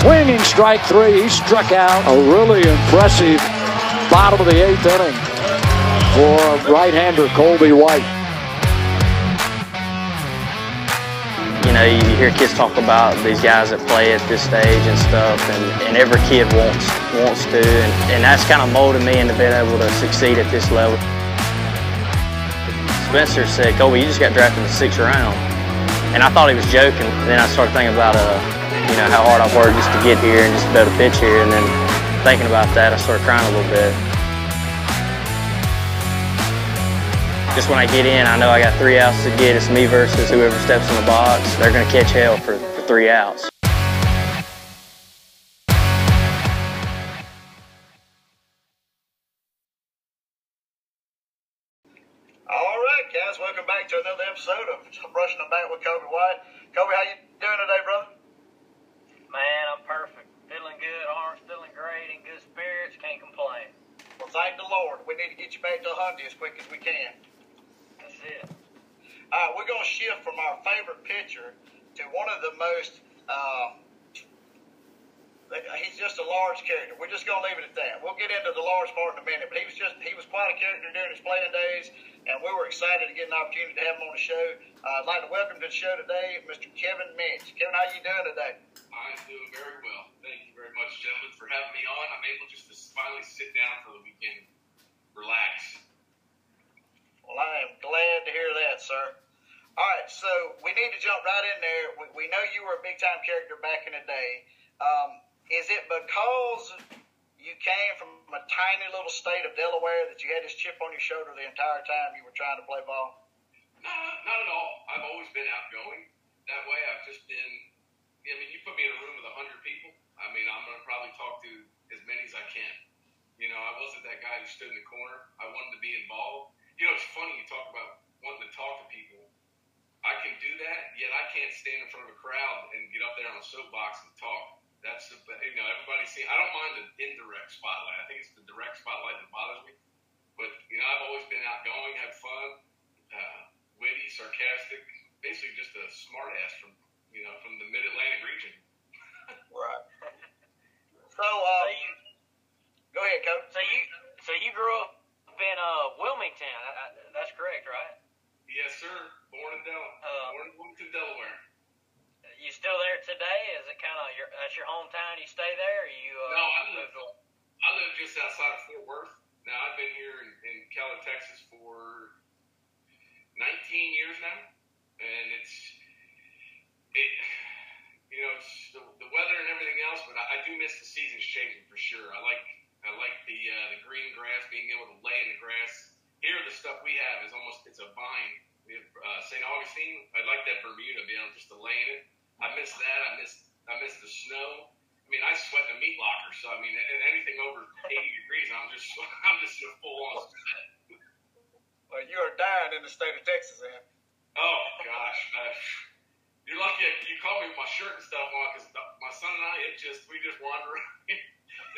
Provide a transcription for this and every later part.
swinging strike three. He struck out a really impressive bottom of the eighth inning for right-hander Colby White. You know, you hear kids talk about these guys that play at this stage and stuff, and, and every kid wants wants to, and, and that's kind of molded me into being able to succeed at this level. Spencer said, Colby, you just got drafted in the sixth round. And I thought he was joking. Then I started thinking about, uh, you know, how hard I've worked just to get here and just to be able to pitch here. And then thinking about that, I started crying a little bit. Just when I get in, I know I got three outs to get. It's me versus whoever steps in the box. They're going to catch hell for, for three outs. All right, guys, welcome back to another episode of Brushing 'Em Back with Colby White. Colby, how you doing today, brother? Man, I'm perfect. Feeling good, arms feeling great, in good spirits, can't complain. Well, thank the Lord. We need to get you back to Hyundai as quick as we can. That's it. All right, we're going to shift from our favorite pitcher to one of the most, uh, he's just a large character. We're just going to leave it at that. We'll get into the large part in a minute, but he was just, he was quite a character during his playing days, and we were excited to get an opportunity to have him on the show. Uh, I'd like to welcome to the show today Mr. Kevin Mench. Kevin, how you doing today? I'm doing very well. Thank you very much, gentlemen, for having me on. I'm able just to finally sit down for the weekend, relax. Well, I am glad to hear that, sir. All right, so we need to jump right in there. We, we know you were a big time character back in the day. Um, is it because you came from a tiny little state of Delaware that you had this chip on your shoulder the entire time you were trying to play ball? No, not at all. I've always been outgoing. That way, I've just been. I mean, you put me in a room with a hundred people. I mean, I'm gonna probably talk to as many as I can. You know, I wasn't that guy who stood in the corner. I wanted to be involved. You know, it's funny you talk about wanting to talk to can do that, yet I can't stand in front of a crowd and get up there on a soapbox and talk. That's the you know everybody see. I don't mind the indirect spotlight. I think it's the direct spotlight that bothers me. But you know, I've always been outgoing, have fun, uh, witty, sarcastic, basically just a smart ass from you know from the Mid Atlantic region. Right. So, uh, So you, go ahead, coach. so you, so you grew up in uh, Wilmington. I, I, that's correct, right? Yes, sir. Born in Del- Uh, born in Wilmington, Delaware. You still there today? Is it kind of your that's your hometown? You stay there? Or you uh, No, I live. I live just outside of Fort Worth. Now I've been here in, in Keller, Texas for 19 years now, and it's it. You know, it's the, the weather and everything else, but I, I do miss the seasons changing for sure. I like I like the uh, the green grass, being able to lay in the grass. Here, the stuff we have is almost it's a vine. We have uh, St. Augustine. I like that Bermuda, being able just to lay in it. I miss that. I miss I miss the snow. I mean, I sweat in a meat locker, so I mean, anything over 80 degrees, I'm just I'm just a full on sweat. Well, you are dying in the state of Texas, man. Oh gosh, uh, you're lucky you called me with my shirt and stuff on because my son and I, it just we just wander. around.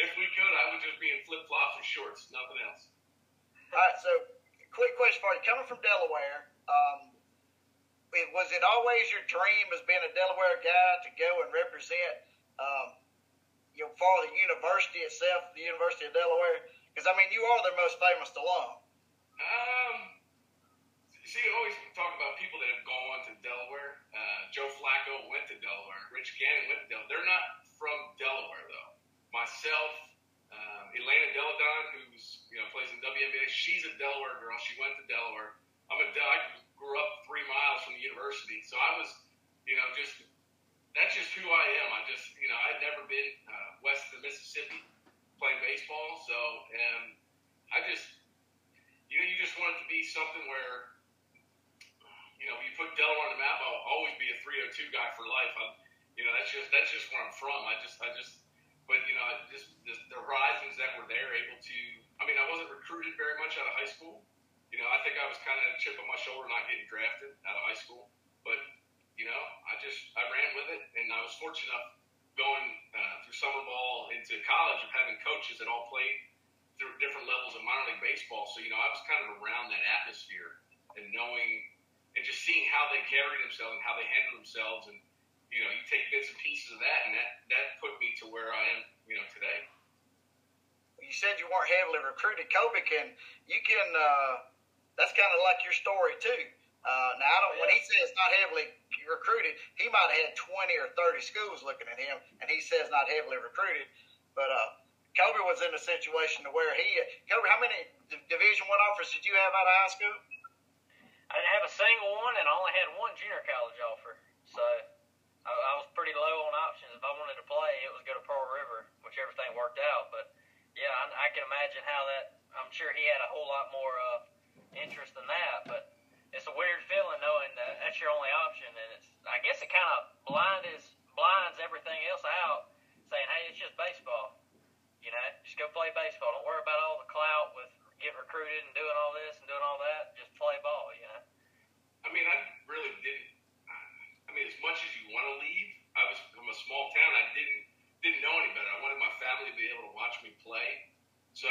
if we could, I would just be in flip flops and shorts, nothing else. All right, so quick question for you. Coming from Delaware, um, it- was it always your dream as being a Delaware guy to go and represent, um, you know, for the university itself, the University of Delaware? Because I mean, you are their most famous alum. Um, see, you always talk about people that have gone to Delaware. Uh, Joe Flacco went to Delaware. Rich Gannon went to Delaware. They're not from Delaware though. Myself, um, Elena Delle Donne, who's you know plays in WNBA, she's a Delaware girl. She went to Delaware. I'm a I grew up three miles from the university, so I was, you know, just that's just who I am. I just, you know, I'd never been uh, west of the Mississippi playing baseball, so um, I just you know, you just want it to be something where, you know, you put Delaware on the map. I'll always be a 302 guy for life. I'm, you know, that's just that's just where I'm from. I just, I just, but you know, just the, the horizons that were there, able to. I mean, I wasn't recruited very much out of high school. You know, I think I was kind of a chip on my shoulder not getting drafted out of high school. But you know, I just I ran with it, and I was fortunate enough going uh, through summer ball into college of having coaches that all played through different levels of minor league baseball. So, you know, I was kind of around that atmosphere and knowing and just seeing how they carried themselves and how they handled themselves. And, you know, you take bits and pieces of that, and that that put me to where I am, you know, today. You said you weren't heavily recruited. Colby can you can uh, that's kind of like your story too. Uh, now I don't. When he says not heavily recruited, he might have had twenty or thirty schools looking at him, and he says not heavily recruited. But uh, Colby was in a situation to where he Colby. How many D- Division One offers did you have out of high school? I didn't have a single one, and I only had one junior college offer. So I, I was pretty low on options. If I wanted to play, it was go to Pearl River, which everything worked out. But yeah, I, I can imagine how that. I'm sure he had a whole lot more uh, interest than that. But it's a weird feeling knowing that uh, that's your only option, and it's. I guess it kind of blind is blinds everything else out, saying, "Hey, it's just baseball. You know, just go play baseball. Don't worry about all the clout with getting recruited and doing all this and doing all that. Just play ball. You know." I mean, I really didn't. I mean, as much as you want to leave, I was from a small town. I didn't didn't know any better. I wanted my family to be able to watch me play. So,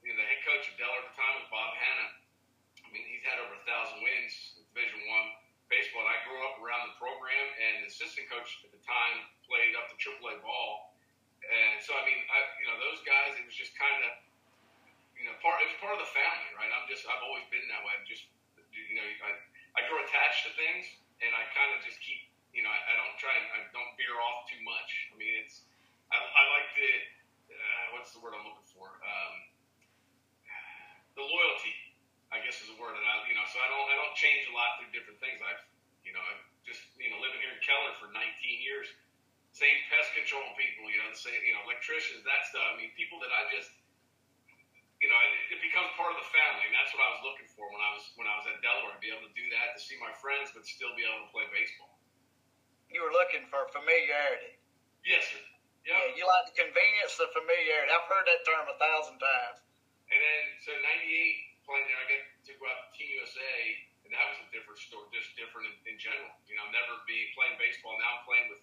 you know, the head coach of Delaware at the time was Bob Hannah. I mean, he's had over a thousand wins in Division One baseball. And I grew up around the program, and the assistant coach at the time played up the AAA ball. And so, I mean, I, you know, those guys, it was just kind of, you know, part. It was part of the family, right? I'm just, I've always been that way. I'm just, you know, I, I grow attached to things, and I kind of just keep, you know, I, I don't try, I don't veer off too much. I mean, it's, I, I like the, uh, what's the word I'm looking for? Um, the loyalty, I guess, is a word that I, you know, so I don't, I don't change a lot through different things. I've, you know, I've just, you know, living here in Keller for 19 years, same pest control people, you know, the same, you know, electricians, that stuff. I mean, people that I just, you know, it, it becomes part of the family, and that's what I was looking for when I was when I was at Delaware, to be able to do that, to see my friends, but still be able to play baseball. You were looking for familiarity. Yes, sir. Yep. Yeah, you like the convenience of familiarity. I've heard that term a thousand times. And then, so '98 playing there, I got to go out to Team USA, and that was a different story, just different in, in general. You know, never being playing baseball. Now I'm playing with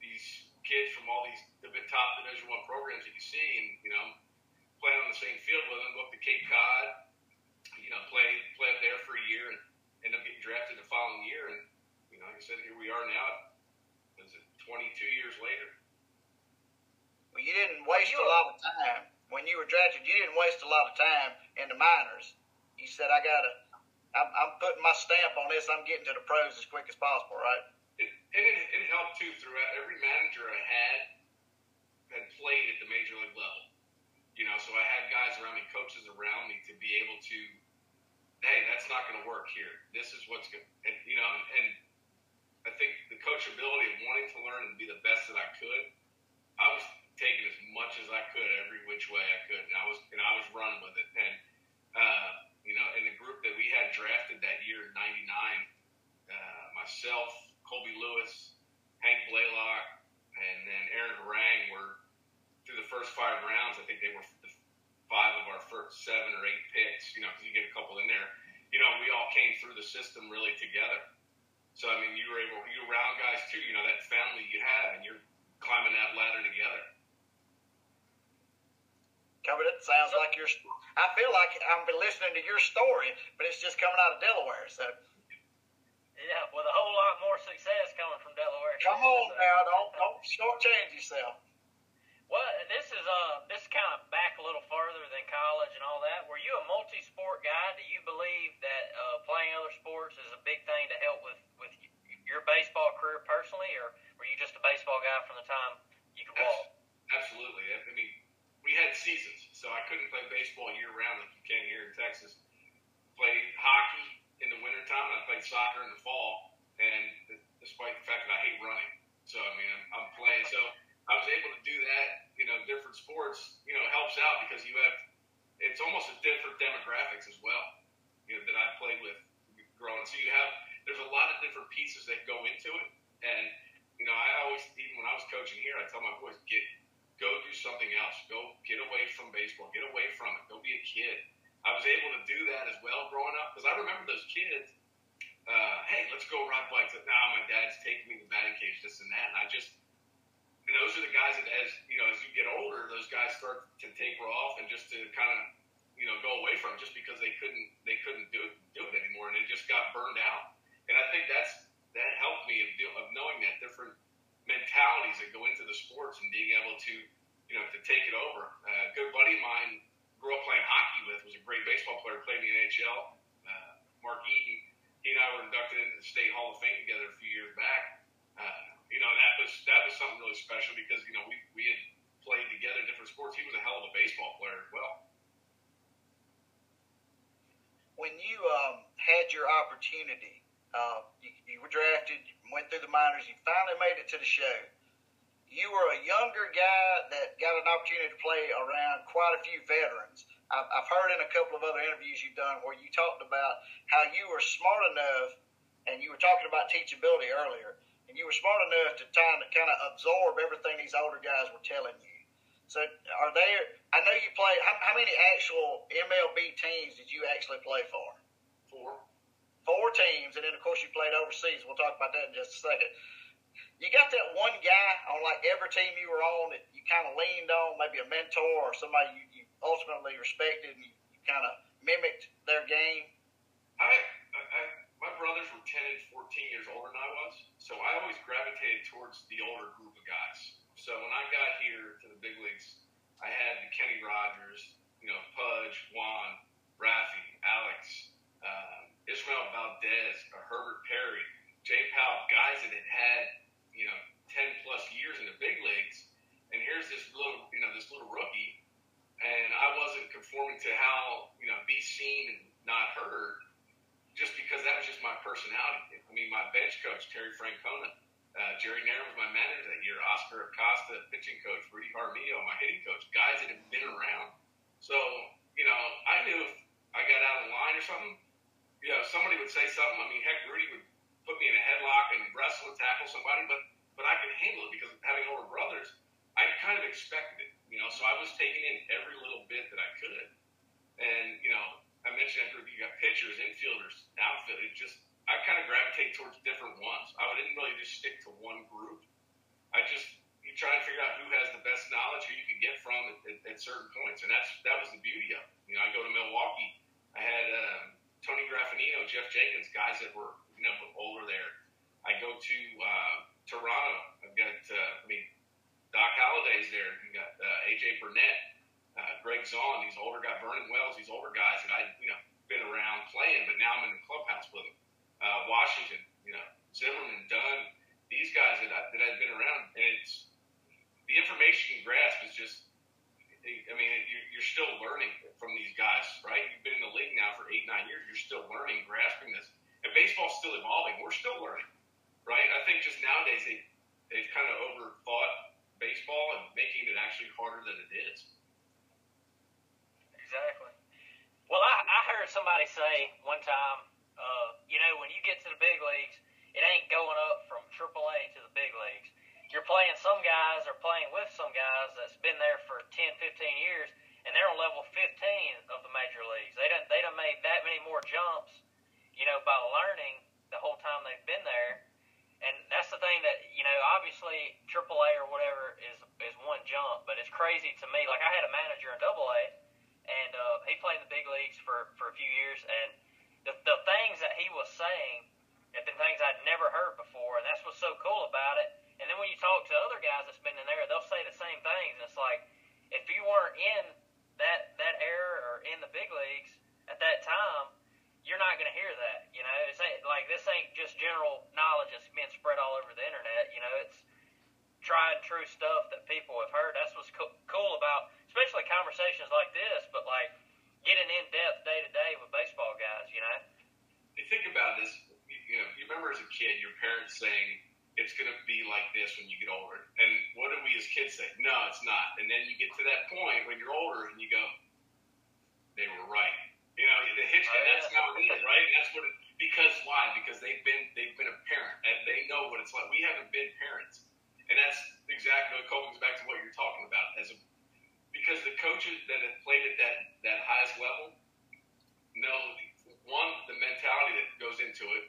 these kids from all these the top Division One programs that you see, and you know, playing on the same field with them. Go up to Cape Cod, you know, play play up there for a year, and end up getting drafted the following year. And you know, like I said, here we are now. Is it 22 years later? Well, you didn't waste a lot of time when you were drafted. You didn't waste a lot of time the minors. You said, "I gotta, I'm, I'm putting my stamp on this. I'm getting to the pros as quick as possible." Right? It, it, it helped too throughout. Every manager I had had played at the major league level. You know, so I had guys around me, coaches around me, to be able to, hey, that's not going to work here. This is what's going, and you know, and I think the coachability of wanting to learn and be the best that I could, I was taking as much as I could every which way I could, and I was and I was running with it. And uh, you know, in the group that we had drafted that year in '99, uh, myself, Colby Lewis, Hank Blalock, and then Aaron Harang were through the first five rounds. I think they were the five of our first seven or eight picks. You know, because you get a couple in there. You know, we all came through the system really together. So I mean, you were able, you were around guys too. You know, that family you have, and you're climbing that ladder together. Covered it. Sounds like your. I feel like I've been listening to your story, but it's just coming out of Delaware. So Yeah, with a whole lot more success coming from Delaware. come on now, don't don't shortchange yourself. Well, this is uh this is kind of back a little further than college and all that. Were you a multi-sport guy? Do you believe that uh, playing other sports is a big thing to help with with your baseball career personally, or were you just a baseball guy from the time you could walk? Absolutely. I mean, we had seasons, so I couldn't play baseball year round like you can here in Texas. Played hockey in the wintertime, and I played soccer in the fall. And despite the fact that I hate running, so I mean, I'm, I'm playing. So I was able to do that. You know, different sports, you know, helps out because you have. It's almost a different demographics as well. You know, that I played with growing. So you have. There's a lot of different pieces that go into it, and you know, I always even when I was coaching here, I tell my boys get go do something else. Go get away from baseball. Get away from it. Go be a kid. I was able to do that as well growing up because I remember those kids. Uh, hey, let's go ride bikes. Now my dad's taking me to batting cage, this and that. And I just, and those are the guys that, as you know, as you get older, those guys start to taper off and just to kind of, you know, go away from it just because they couldn't, they couldn't do it, do it anymore, and it just got burned out. And I think that's that helped me of, of knowing that different mentalities that go into the sports and being able to, you know, to take it over. Uh, a good buddy of mine grew up playing hockey with was a great baseball player, played in the NHL. Uh, Mark Eaton. He and I were inducted into the State Hall of Fame together a few years back. Uh, you know, that was that was something really special because you know we we had played together different sports. He was a hell of a baseball player as well. When you um, had your opportunity, uh, you, you were drafted, went through the minors, you finally made it to the show. You were a younger guy that got an opportunity to play around quite a few veterans. I've, I've heard in a couple of other interviews you've done where you talked about how you were smart enough, and you were talking about teachability earlier, and you were smart enough to kind of, kind of absorb everything these older guys were telling you. So, are there? I know you play. How, how many actual MLB teams did you actually play for? Four. Teams, and then of course you played overseas. We'll talk about that in just a second. You got that one guy on like every team you were on that you kind of leaned on, maybe a mentor or somebody you, you ultimately respected, and you, you kind of mimicked their game. I, I, my brothers were 10 and 14 years older than I was, so I always gravitated towards the older group of guys. So when I got here to the big leagues, I had Kenny Rogers, you know, Pudge, Juan, Rafi, Alex, um, Ismael Valdez, Herbert Perry, Jay Powell, guys that had had, you know, 10 plus years in the big leagues. And here's this little, you know, this little rookie, and I wasn't conforming to how, you know, be seen and not heard just because that was just my personality. I mean, my bench coach, Terry Francona, uh, Jerry Narron was my manager that year. Oscar Acosta, pitching coach. Rudy Jaramillo, my hitting coach. Guys that have been around. So, you know, I knew if I got out of line or something, you know, somebody would say something. I mean, heck, Rudy would put me in a headlock and wrestle and tackle somebody, but but I could handle it because having older brothers, I kind of expected it. You know, so I was taking in every little bit that I could. And, you know, I mentioned group, you got pitchers, infielders, outfielders, just I kind of gravitate towards different ones. I didn't really just stick to one group. I just you try and figure out who has the best knowledge, who you can get from at, at, at certain points, and that's that was the beauty of it. You know, I go to Milwaukee. I had um, Tony Graffanino, Geoff Jenkins, guys that were you know older there. I go to uh, Toronto. I've got uh, I mean Doc Halladay's there. You got uh, AJ Burnett, uh, Greg Zaun, these older guys, Vernon Wells, these older guys that I you know been around playing, but now I'm in the clubhouse with them uh, Washington, you know, Zimmerman, Dunn, these guys that, I, that I've been around, and it's the information you grasp is just. I mean, you're still learning from these guys, right? You've been in the league now for eight, nine years. You're still learning, grasping this. And baseball's still evolving. We're still learning, right? I think just nowadays they they've kind of overthought baseball and making it actually harder than it is. Exactly. Well, I, I heard somebody say one time uh, you know, when you get to the big leagues, it ain't going up from AAA to the big leagues. You're playing some guys or playing with some guys that's been there for 10, 15 years, and they're on level 15 of the major leagues. They don't they don't made that many more jumps, you know, by learning the whole time they've been there. And that's the thing that you know, obviously AAA or whatever is is one jump, but it's crazy to me. Like I had a manager in AA, and uh, he played in the big leagues for for a few years, and the, the things that he was saying have been things I'd never heard before, and that's what's so cool about it. And then when you talk to other guys that's been in there, they'll say the same things. And it's like, if you weren't in that that era or in the big leagues at that time, you're not going to hear that. You know, it's ain't, like this ain't just general knowledge that's being spread all over the internet. You know, it's tried and true stuff that people have heard. That's what's co- cool about, especially conversations like this. But like getting in depth day to day with baseball guys, you know. You think about this, you know, you remember as a kid, your parents saying it's going to be like this when you get older, and what do we as kids say? No, it's not. And then you get to that point when you're older, and you go, they were right. You know, the hitch, oh, and that's yeah. how it is, right? That's what. It, because why? Because they've been they've been a parent, and they know what it's like. We haven't been parents, and that's exactly what comes back to what you're talking about. As a because the coaches that have played at that, that highest level know one the mentality that goes into it,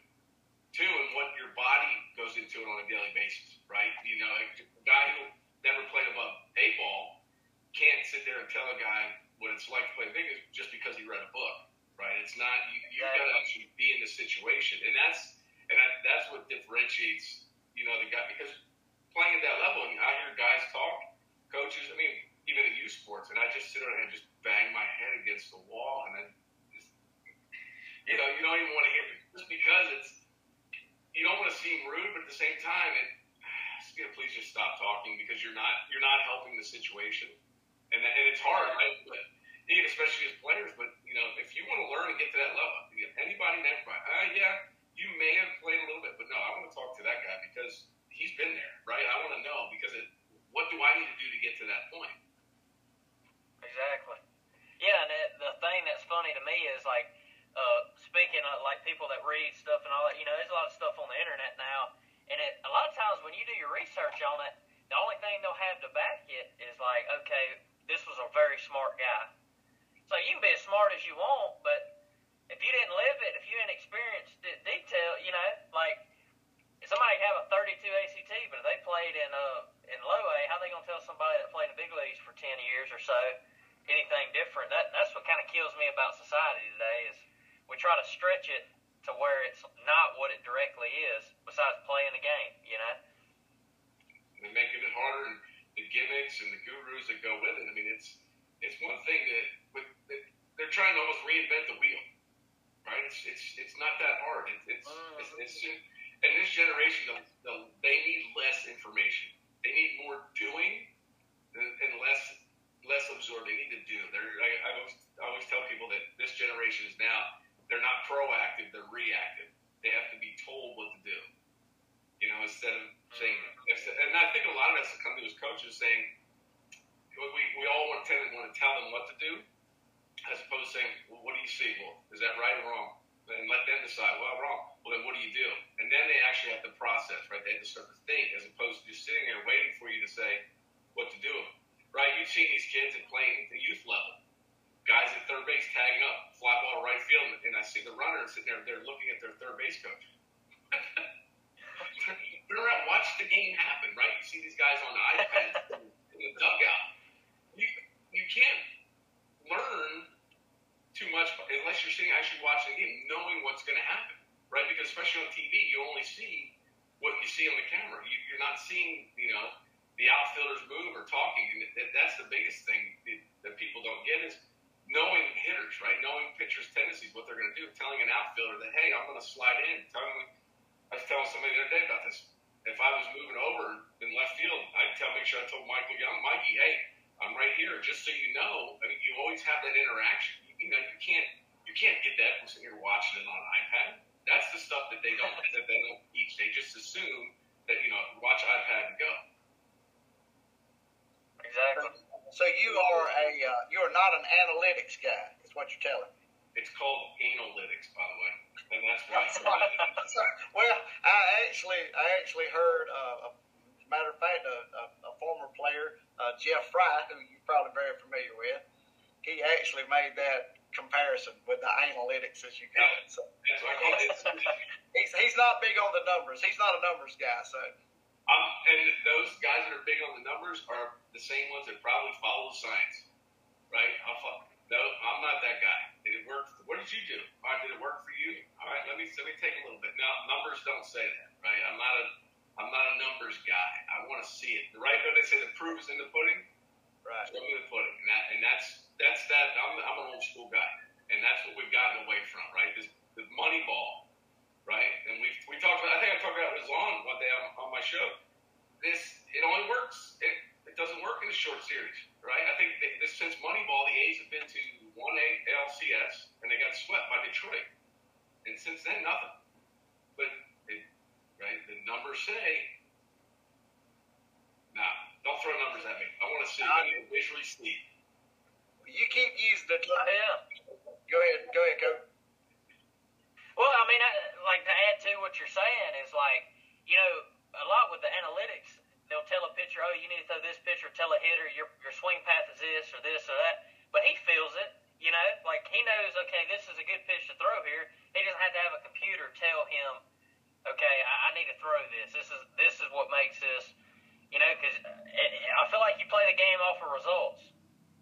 two and what your body goes into it on a daily basis, right? You know, a guy who never played above a ball can't sit there and tell a guy what it's like to play big just because he read a book, right? It's not you. You got to actually be in the situation, and that's and that, that's what differentiates you know the guy because playing at that level, and I hear guys talk, coaches. I mean, even at youth sports, and I just sit there and just bang my head against the wall, and then, just, you know, you don't even want to hear it just because it's you don't want to seem rude, but at the same time, it, you know, please just stop talking because you're not you're not helping the situation, and and it's hard, right? But, especially as players. But you know, if you want to learn and get to that level, anybody and everybody, uh, yeah, you may have played a little bit, but no, I want to talk to that guy because he's been there, right? I want to know because it, what do I need to do to get to that point? Exactly. Yeah, and the thing that's funny to me is like uh, speaking of like people that read stuff and all that. You know, there's a lot of stuff on the internet now, and it, a lot of times when you do your research on it, the only thing they'll have to back it is like, okay, this was a very smart guy. So you can be as smart as you want, but if you didn't live it, if you didn't experience the detail, you know, like somebody have a 32 ACT, but if they played in uh in low A, how they gonna tell somebody that played in the big leagues for 10 years or so anything different? That that's what kind of kills me about society today is we try to stretch it to where it's not what it directly is. Besides playing the game, you know. And making it harder, and the gimmicks and the gurus that go with it. I mean, it's it's one thing that with they're trying to almost reinvent the wheel, right? It's it's it's not that hard. It's it's, mm-hmm. it's, it's and this generation, the, the, they need less information. They need more doing and, and less less absorb. They need to do. They're, I, I, always, I always tell people that this generation is now they're not proactive. They're reactive. They have to be told what to do. You know, instead of saying, mm-hmm. and I think a lot of us come to as coaches saying, we, we all want to to want to tell them what to do, as opposed to saying, well, what do you see? Well, is that right or wrong? And let them decide, well, wrong. Well, then what do you do? And then they actually have to process, right? They have to start to think as opposed to just sitting there waiting for you to say what to do. Right? You've seen these kids at playing at the youth level. Guys at third base tagging up, fly ball right field, and I see the runner sitting there, they're looking at their third base coach. Turn around, watch the game happen, right? You see these guys on the iPad in the dugout. You, you can't learn too much unless you're sitting actually watching the game, knowing what's going to happen, right? Because especially on TV, you only see what you see on the camera. You, you're not seeing, you know, the outfielders move or talking. And that's the biggest thing that people don't get is knowing hitters, right? Knowing pitchers' tendencies, what they're going to do. Telling an outfielder that, hey, I'm going to slide in. Telling, I was telling somebody the other day about this. If I was moving over in left field, I'd tell, make sure I told Michael Young, Mikey, hey, I'm right here, just so you know. I mean, you always have that interaction. You, you know, you can't you can't get that from sitting here watching it on an iPad. That's the stuff that they don't that they don't teach. They just assume that you know, watch iPad and go. Exactly. So you are a uh, you are not an analytics guy. Is what you're telling me. It's called analytics, by the way, and that's why. well, I actually I actually heard uh, a matter of fact a, a, a former player uh, Jeff Frye, who you're probably very familiar with, he actually made that comparison with the analytics, as you call it. So he's, he's not big on the numbers. He's not a numbers guy. So. Um, and those guys that are big on the numbers are the same ones that probably follow science, right? I'll, no, I'm not that guy. Did it work? What did you do? All right, did it work for you? All right, let me let me take a little bit. Now, numbers don't say that, right? I'm not a I'm not a numbers guy. I want to see it. Right? But they say the proof is in the pudding. Right. Show me the pudding, and, that, and that's that's that. I'm, I'm an old school guy, and that's what we've gotten away from, right? This the money ball, right? And we we talked about. I think I talked about this on one day on, on my show. This it only works. It it doesn't work in a short series, right? I think they, this, since Moneyball, the A's have been to one A LCS, and they got swept by Detroit, and since then nothing. But right? The numbers say, nah, don't throw numbers at me. I want to see. I need to visually see. You keep using the. Yeah. Go ahead. Go ahead. Go. Well, I mean, I, like to add to what you're saying is like, you know, a lot with the analytics, they'll tell a pitcher, oh, you need to throw this pitch, or tell a hitter your your swing path is this or this or that. But he feels it, you know, like he knows, okay, this is a good pitch to throw here. He doesn't have to have a computer tell him okay, I, I need to throw this. This is this is what makes this, you know, because eh, I feel like you play the game off of results.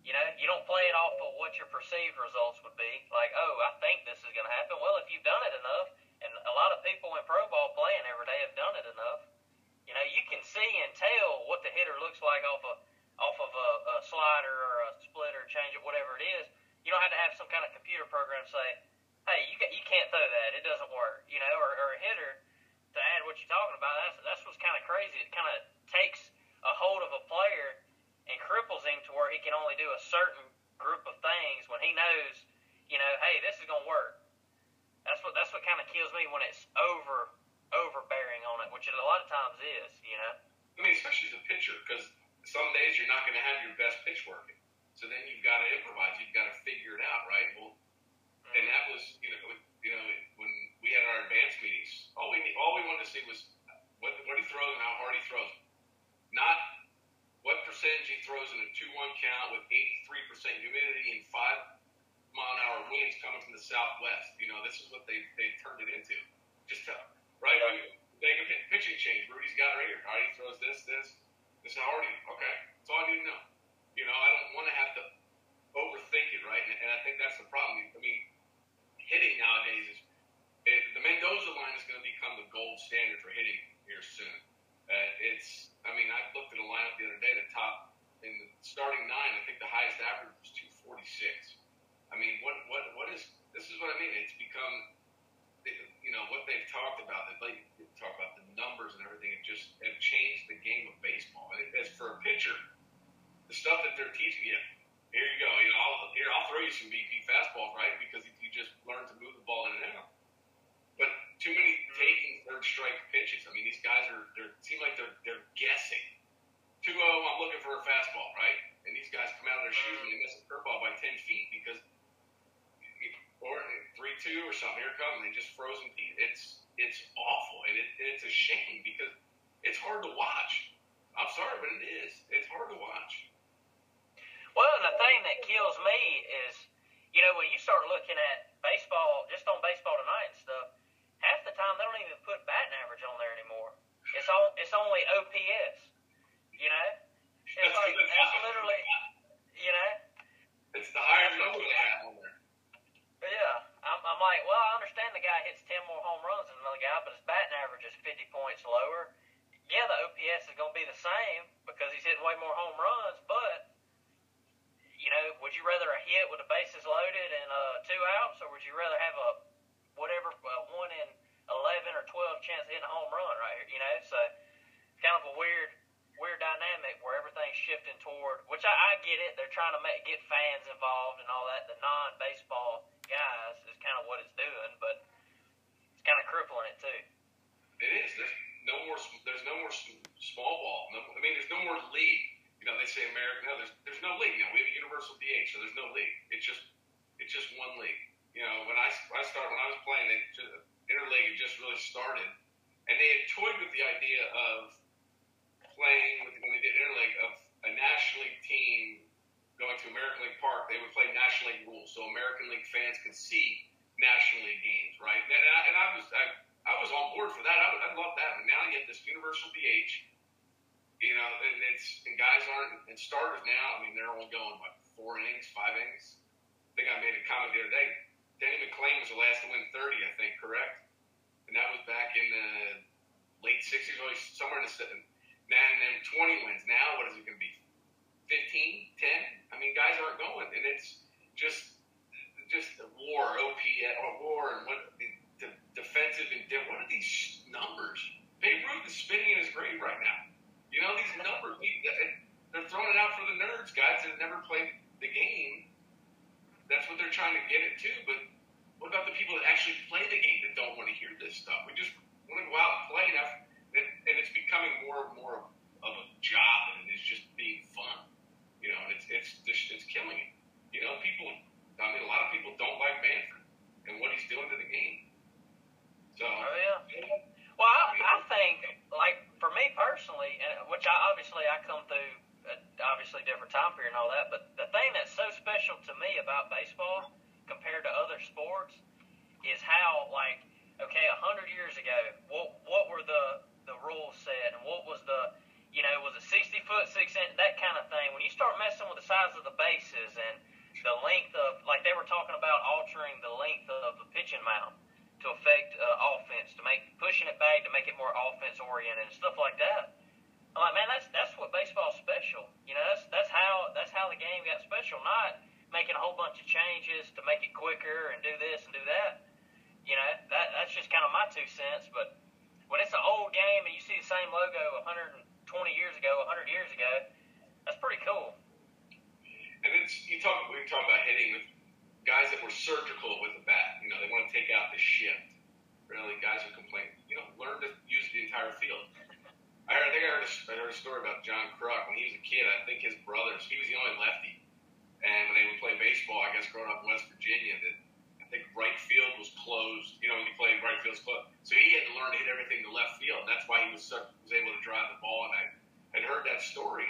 You know, you don't play it off of what your perceived results would be. Like, oh, I think this is going to happen. Well, if you've done it enough, and a lot of people in pro ball playing every day have done it enough, you know, you can see and tell what the hitter looks like off a off of a, a slider or a splitter, change it, whatever it is. You don't have to have some kind of computer program say, hey, you you can't throw that, it doesn't work, you know, or, or a hitter to add what you're talking about. That's that's what's kind of crazy. It kind of takes a hold of a player and cripples him to where he can only do a certain group of things when he knows, you know, hey, this is gonna work. That's what that's what kind of kills me when it's over overbearing on it, which it a lot of times is, you know. I mean, especially as a pitcher, because some days you're not going to have your best pitch working. So then you've got to improvise. You've got to figure it out, right? Well, and that was, you know, you know, when we had our advanced meetings, all we all we wanted to see was what what he throws and how hard he throws, not what percentage he throws in a two-one count with 83% humidity and five mile an hour winds coming from the southwest. You know, this is what they they turned it into. Just tell, right? Mean, they can pitching change. Rudy's got it right here. How he throws this, this, this, how hard he. Okay, that's all I need to know. You know, I don't want to have to overthink it, right? And, and I think that's the problem. I mean, hitting nowadays is it, the Mendoza line is going to become the gold standard for hitting here soon. Uh, it's, I mean, I looked at a lineup the other day. The top in the starting nine, I think the highest average was 246. I mean, what, what, what is? This is what I mean. It's become, you know, what they've talked about. They talk about the numbers and everything. It just it changed the game of baseball. As for a pitcher, the stuff that they're teaching you, here you go. You know, I'll, here I'll throw you some BP fastballs, right? Because you just learn to move the ball in and out. But too many taking third strike pitches. I mean, these guys are they seem like they're they're guessing. 2-0, I'm looking for a fastball, right? And these guys come out of their shoes and they miss a curveball by 10 feet because or 3-2 or something. Here come they just frozen feet. It's it's awful and it, it's a shame because it's hard to watch. I'm sorry, but it is. It's hard to watch. Well, the thing that kills me is, you know, when you start looking at baseball tonight and stuff, half the time they don't even put batting average on there anymore. It's only OPS. You know, it's like that's literally, you know. It's the higher number they have on there. Yeah, I'm, I'm like, well, I understand the guy hits 10 more home runs than another guy, but his batting average is 50 points lower. Yeah, the OPS is going to be the same because he's hitting way more home runs, but, you know, would you rather a hit with the bases loaded and uh, two outs, or would you rather have a whatever, uh, 1 in 11 or 12 chance of hitting a home run right here, you know? So, kind of a weird weird dynamic where everything's shifting toward, which I, I get it. They're trying to make, get fans involved and all that. The non-baseball guys is kind of what it's doing, but it's kind of crippling it too. It is. There's no more. There's no more small ball. No, I mean, there's no more league. You know, they say America No, there's there's no league now. We have a universal DH, so there's no league. It's just it's just one league. You know, when I I started when I was playing, they interleague had just really started, and they had toyed with the idea of playing with when they did interleague of a National League team going to American League Park. They would play National League rules, so American League fans could see National League games, right? And I, and I was I, I was on board for that. I, I love that. But now you get this universal DH, you know, and it's and guys aren't and starters now. I mean, they're only going what four innings, five innings. I think I made a comment the other day. Denny McLain was the last to win 30, I think, correct? And that was back in the late 60s, or somewhere in the and then 20 wins. Now, what is it going to be? 15, 10? I mean, guys aren't going, and it's just just war, OPS, or uh, war, and what the defensive and what are these numbers? Babe Ruth is spinning in his grave right now. You know these numbers. Uh, they're throwing it out for the nerds, guys that never played the game. That's what they're trying to get it to. But what about the people that actually play the game that don't want to hear this stuff? We just want to go out and play enough and, and it's becoming more and more of a job, and it's just being fun, you know. And it's it's just, it's killing it. You know, people. I mean, a lot of people don't like Manfred and what he's doing to the game. So. Oh yeah. Well, I, I think, like for me personally, and which I obviously I come through, a, obviously different time period and all that, but the thing that's so special to me about baseball compared to other sports is how, like, okay, a hundred years ago, what what were the the rule said and what was the, you know, was it 60 foot, 6 inch, that kind of thing. When you start messing with the size of the bases and the length of, like they were talking about altering the length of the pitching mound to affect uh, offense, to make pushing it back to make it more offense oriented and stuff like that. I'm like, man, that's that's what baseball's special. You know, that's that's how that's how the game got special. Not making a whole bunch of changes to make it quicker and do this and do that. You know, that that's just kind of my two cents. But when it's an old game and you see the same logo 120 years ago, 100 years ago, that's pretty cool. And it's you talk we talk about hitting with guys that were surgical with the bat. You know, they want to take out the shift. Really, guys who complain. You know, learn to use the entire field. I, heard, I think I heard, a, I heard a story about John Kruk when he was a kid. I think his brothers, he was the only lefty. And when they would play baseball, I guess growing up in West Virginia, that think right field was closed. You know, when you play right field's closed, so he had to learn to hit everything to left field. That's why he was was able to drive the ball. And I had heard that story,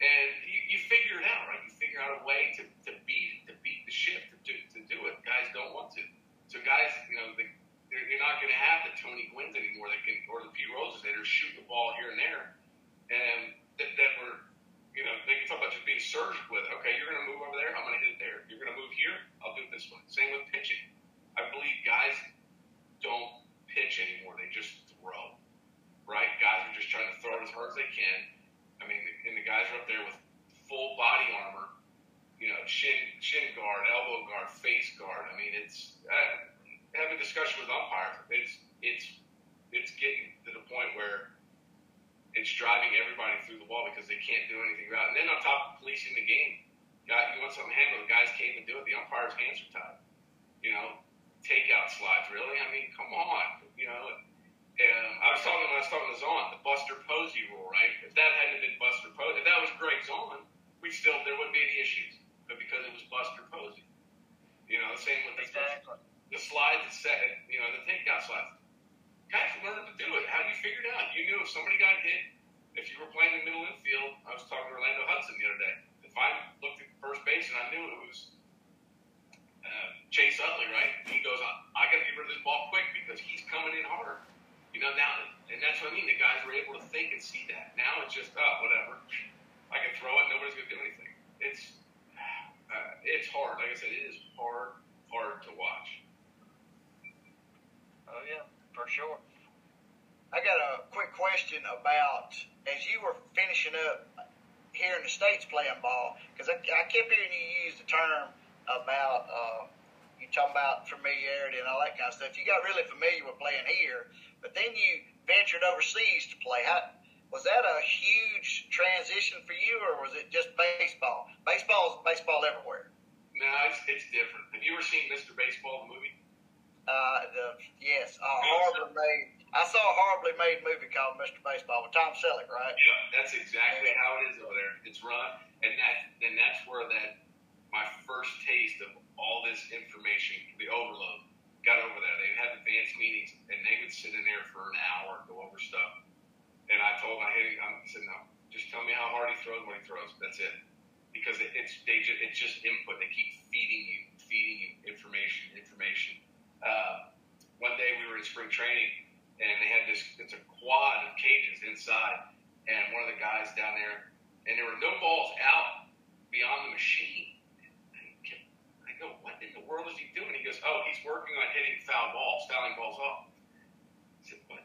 and you, you figure it out, right? You figure out a way to, to beat to beat the shift to do, to do it. Guys don't want to. So guys, you know, they, they're, you're not going to have the Tony Gwynn's anymore. They can or the Pete Roses that are shooting the ball here and there, and that, that were, you know, they can talk about just being surgical with. Okay, you're going to move over there. I'm going to hit it there. You're going to move here. I'll do it this one. Same with pitching. I believe guys don't pitch anymore. They just throw. Right? Guys are just trying to throw it as hard as they can. I mean, and the guys are up there with full body armor. You know, shin shin guard, elbow guard, face guard. I mean, it's. Have a discussion with umpires. It's it's it's getting to the point where it's driving everybody through the wall because they can't do anything about it. And then on top of policing the game, guy, you want something handled, the guys can't even do it. The umpire's hands are tied. You know, takeout slides. Really? I mean, come on. You know, um, I was talking when I was talking to Zaun, the Buster Posey rule, right? If that hadn't been Buster Posey, if that was Greg Zaun, we still there wouldn't be any issues. But because it was Buster Posey, you know, the same with the Exactly. the slides that set, you know, the takeout slides. Guys learned to do it. How do you figure it out? You knew if somebody got hit, if you were playing the middle infield, I was talking to Orlando Hudson the other day. If I looked at first base and I knew it was uh, Chase Utley, right? He goes, I, I got to get rid of this ball quick because he's coming in hard. You know, now, and that's what I mean. The guys were able to think and see that. Now it's just, oh, whatever. I can throw it. Nobody's going to do anything. It's, uh, it's hard. Like I said, it is hard, hard to watch. Oh yeah, for sure. I got a quick question about as you were finishing up here in the states playing ball because I, I kept hearing you use the term about uh, you talking about familiarity and all that kind of stuff. You got really familiar with playing here, but then you ventured overseas to play. How, was that a huge transition for you, or was it just baseball? Baseball is baseball everywhere. No, it's, it's different. Have you ever seen Mr. Baseball, the movie? Uh, the, yes, uh, horribly made. I saw a horribly made movie called Mr. Baseball with Tom Selleck, right? Yeah, that's exactly how it is over there. It's run, and that and that's where that my first taste of all this information, the overload, got over there. They'd have advanced meetings, and they would sit in there for an hour and go over stuff. And I told my hitting, I said, no, just tell me how hard he throws, what he throws. That's it. Because it, it's they just, it's just input. They keep feeding you, feeding you information, information. Uh, one day we were in spring training, and they had this. It's a quad of cages inside, and one of the guys down there, and there were no balls out beyond the machine. I go, what in the world is he doing? He goes, oh, he's working on hitting foul balls, fouling balls off. I said, what?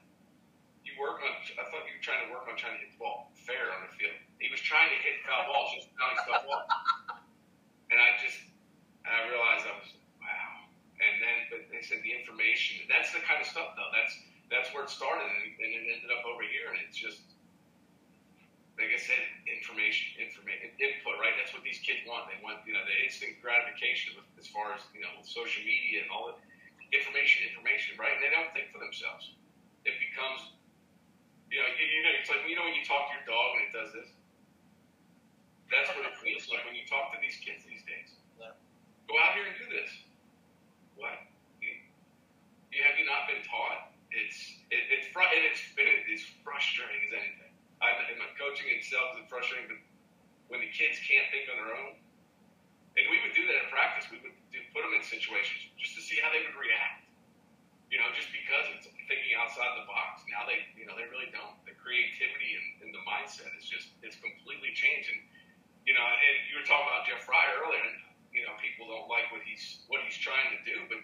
You work on? I thought you were trying to work on trying to hit the ball fair on the field. He was trying to hit foul balls, just fouling stuff off. And I just, I realized I was, wow. And then, but they said the information. That's the kind of stuff, though. That's that's where it started, and, and it ended up over here, and it's just, like I said, information, information, input, right? That's what these kids want. They want, you know, the instant gratification with, as far as you know, with social media and all the information, information, right? And they don't think for themselves. It becomes, you know, you, you know, it's like you know when you talk to your dog and it does this. That's what it feels like when you talk to these kids these days. Yeah. Go out here and do this. What? Have you not been taught? It's it, it's fr- and it's and it is frustrating as anything. I, and my coaching itself is frustrating, but when the kids can't think on their own, and we would do that in practice, we would do, put them in situations just to see how they would react. You know, just because it's thinking outside the box. Now they, you know, they really don't. The creativity and, and the mindset is just it's completely changed. And you know, and you were talking about Jeff Frye earlier, and you know, people don't like what he's what he's trying to do, but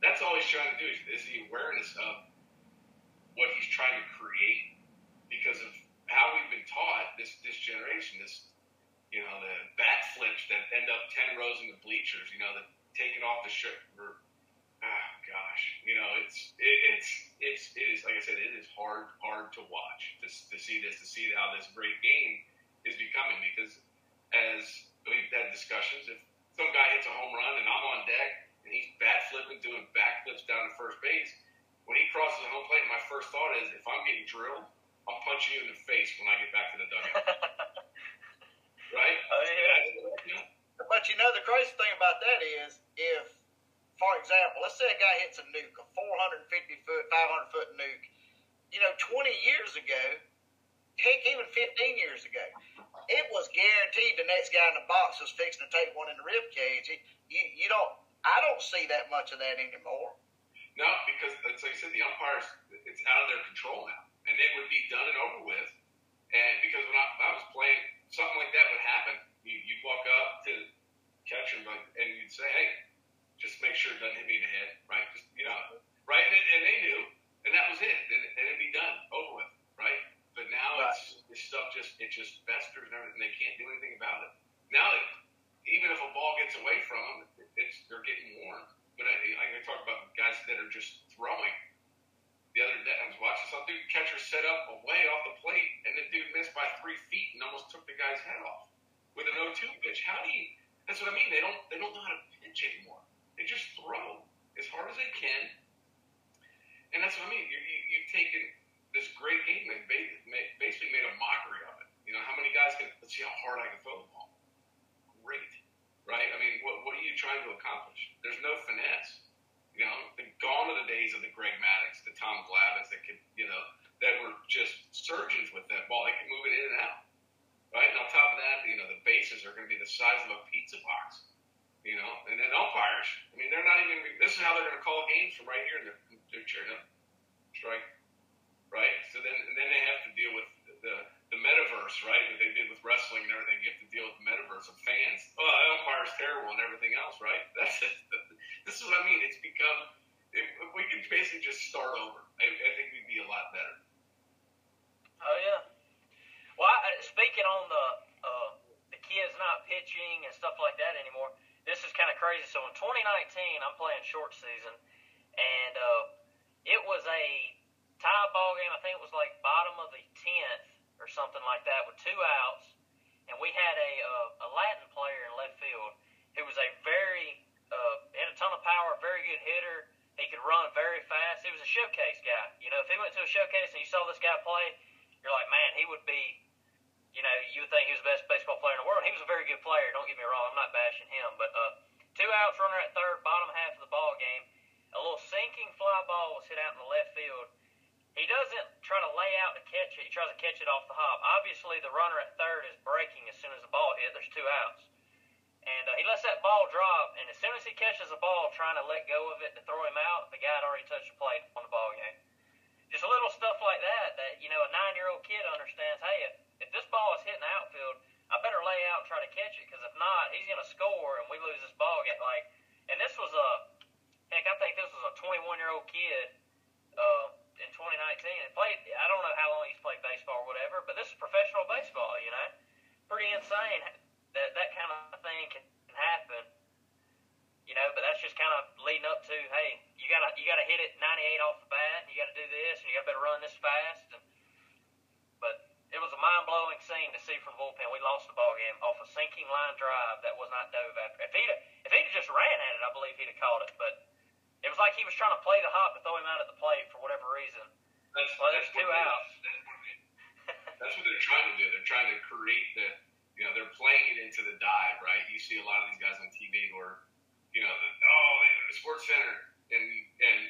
that's all he's trying to do is, the awareness of what he's trying to create because of how we've been taught this this generation, this you know, the bat flips that end up ten rows in the bleachers, you know, the taken off the shirt. Ah, gosh, you know, it's it, it's it's it is like I said, it is hard hard to watch to, to see this, to see how this great game is becoming. Because as we've had discussions, if some guy hits a home run and I'm on deck and he's bat flipping, doing backflips down to first base, when he crosses the home plate, my first thought is, if I'm getting drilled, I'm punching you in the face when I get back to the dugout. right? Oh, yeah. But you know, the crazy thing about that is, if, for example, let's say a guy hits a nuke, a 450 foot, 500 foot nuke, you know, 20 years ago, heck, even 15 years ago, it was guaranteed the next guy in the box was fixing to take one in the rib cage. You, you don't, I don't see that much of that anymore. No, because like I said, the umpires, it's out of their control now, and it would be done and over with. And because when I, I was playing, something like that would happen. You, you'd walk up to catcher and, like, and you'd say, "Hey, just make sure it doesn't hit me in the head, right? Just you know, right?" And, and they knew, and that was it, and, and it'd be done, over with, right? But now Right. it's this stuff just it just festers and everything. They can't do anything about it. Now, that, even if a ball gets away from them, it's they're getting warned. But I, I, I talk about guys that are just throwing. The other day, I was watching some dude Catcher set up away off the plate, and the dude missed by three feet and almost took the guy's head off with an 0-2 pitch. How do you? That's what I mean. They don't. They don't know how to pitch anymore. They just throw as hard as they can, and that's what I mean. You, you, you've taken this great game and basically made a mockery of it. You know, how many guys can? Let's see how hard I can throw the ball. Great, right? I mean, what what are you trying to accomplish? There's no finesse. You know, the gone are the days of the Greg Maddux, the Tom Glavines that could, you know, that were just surgeons with that ball. They could move it in and out, right? And on top of that, you know, the bases are going to be the size of a pizza box, you know. And then umpires, I mean, they're not even. This is how they're going to call games from right here. They're, they're cheering up, strike, right? So then, and then they have to deal with metaverse, right? That they did with wrestling and everything. You have to deal with the metaverse of fans. Oh, the umpire's terrible and everything else, right? That's it. This is what I mean. It's become. We could basically just start over, I, I think we'd be a lot better. Oh yeah. Well, I, speaking on the uh, the kids not pitching and stuff like that anymore, this is kind of crazy. So in 2019, I'm playing short season, and uh, it was a tie ball game. I think it was like bottom of the 10th or something like that with two outs, and we had a uh, a Latin player in left field who was a very uh, had a ton of power, very good hitter. He could run very fast. He was a showcase guy. You know, if he went to a showcase and you saw this guy play, you're like, man, he would be, you know, you would think he was the best baseball player in the world. He was a very good player. Don't get me wrong. I'm not bashing him, but uh, two outs, runner at third, bottom half of the ball game. A little sinking fly ball was hit out in the left field. He doesn't try to lay out to catch it. He tries to catch it off the hop. Obviously, the runner at third is breaking as soon as the ball hit. There's two outs. And uh, he lets that ball drop, and as soon as he catches the ball, trying to let go of it to throw him out, the guy had already touched the plate on the ball game. Just little stuff like that that, you know, a nine-year-old kid understands, hey, if, if this ball is hitting the outfield, I better lay out and try to catch it, because if not, he's going to score, and we lose this ball game. Like, and this was a, heck, I think this was a 21-year-old kid uh, in 2019. And played, I don't know how long he's played baseball or whatever, but this is professional baseball, you know? Pretty insane that that kind of thing can happen. You know, but that's just kind of leading up to, hey, you gotta you gotta hit it 98 off the bat, and you gotta do this, and you gotta better run this fast. And, but it was a mind blowing scene to see from the bullpen. We lost the ball game off a sinking line drive that was not dove after. If he'd if he'd just ran at it, I believe he'd have caught it. But it was like he was trying to play the hop and throw him out at the plate for whatever reason. That's, Well, that's two what it is. outs. That's what it is. That's what they're trying to do. They're trying to create the, you know, they're playing it into the dive, right? You see a lot of these guys on TV where, you know, the, oh, Sports Center and and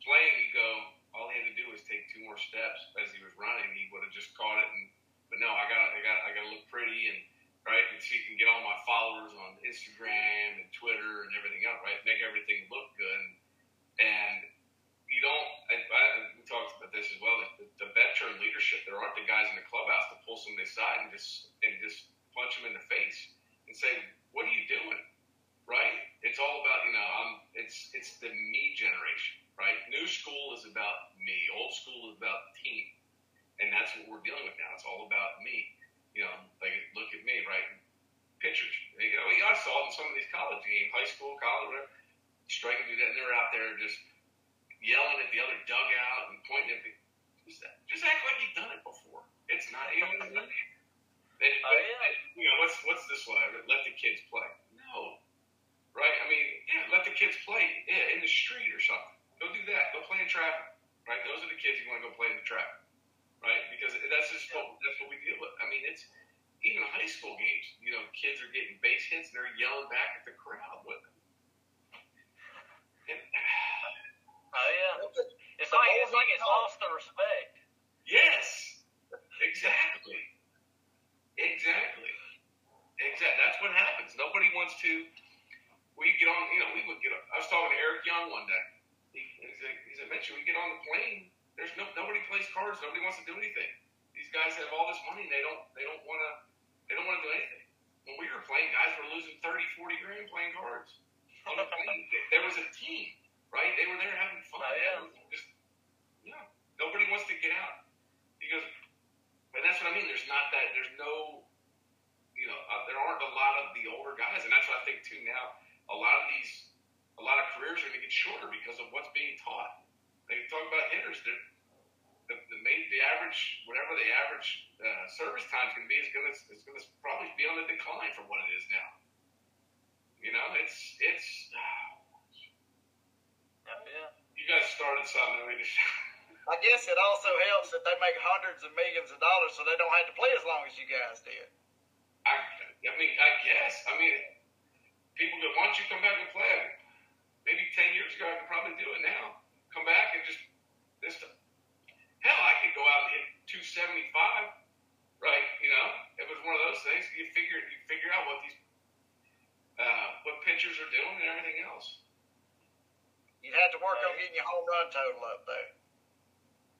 playing, you go, all he had to do was take two more steps as he was running. He would have just caught it. And but no, I got, I got, I got to look pretty and right, and so you can get all my followers on Instagram and Twitter and everything else, right? Make everything look good. And you don't. I, I, we talked about this as well. The, the veteran leadership. There aren't the guys in the clubhouse to pull somebody aside and just and just punch them in the face and say, "What are you doing?" Right? It's all about you know. I'm. It's it's the me generation. Right? New school is about me. Old school is about team, and that's what we're dealing with now. It's all about me. You know, like look at me, right? Pitchers. You know, oh, I saw it in some of these college games, high school, college, whatever, striking that, and they're out there just yelling at the other dugout and pointing at the. Just, just act like you've done it before. It's not even. They, Oh, yeah. you know, what's what's this one? Let the kids play. No, right? I mean, yeah, let the kids play yeah, in the street or something. Go do that. Go play in traffic, right? Those are the kids you want to go play in the traffic, right? Because that's just what, that's what we deal with. I mean, it's even high school games. You know, kids are getting base hits and they're yelling back at the crowd with them. And, Oh yeah. It's like it's like it's lost the respect. Yes, exactly, exactly, exactly. That's what happens. Nobody wants to. We get on, you know, we would get. On, I was talking to Eric Young one day. He, he's like, he said, "Mitch, we get on the plane. There's no nobody plays cards. Nobody wants to do anything. These guys have all this money. And they don't. They don't want to. They don't want to do anything. When we were playing, guys were losing 30, 40 grand playing cards on the plane. there was a team, right? They were there having fun. Oh, yeah. Just, yeah. Nobody wants to get out. He goes, and that's what I mean. There's not that. There's no, you know, uh, there aren't a lot of the older guys, and that's what I think too. Now, a lot of these, a lot of careers are going to get shorter because of what's being taught. They talk about hitters. They're, the, the, maybe the average, whatever the average uh, service time can be, is going to is going to probably be on the decline from what it is now. You know, it's it's. Yeah. You guys started something. I mean, it's, I guess it also helps that they make hundreds of millions of dollars, so they don't have to play as long as you guys did. I, I mean, I guess. I mean, people go, why don't you come back and play? Maybe 10 years ago, I could probably do it now. Come back and just, this, hell, I could go out and hit 275, right? You know, it was one of those things. You figure, you figure out what these, uh, what pitchers are doing and everything else. You'd have to work on getting your home run total up there.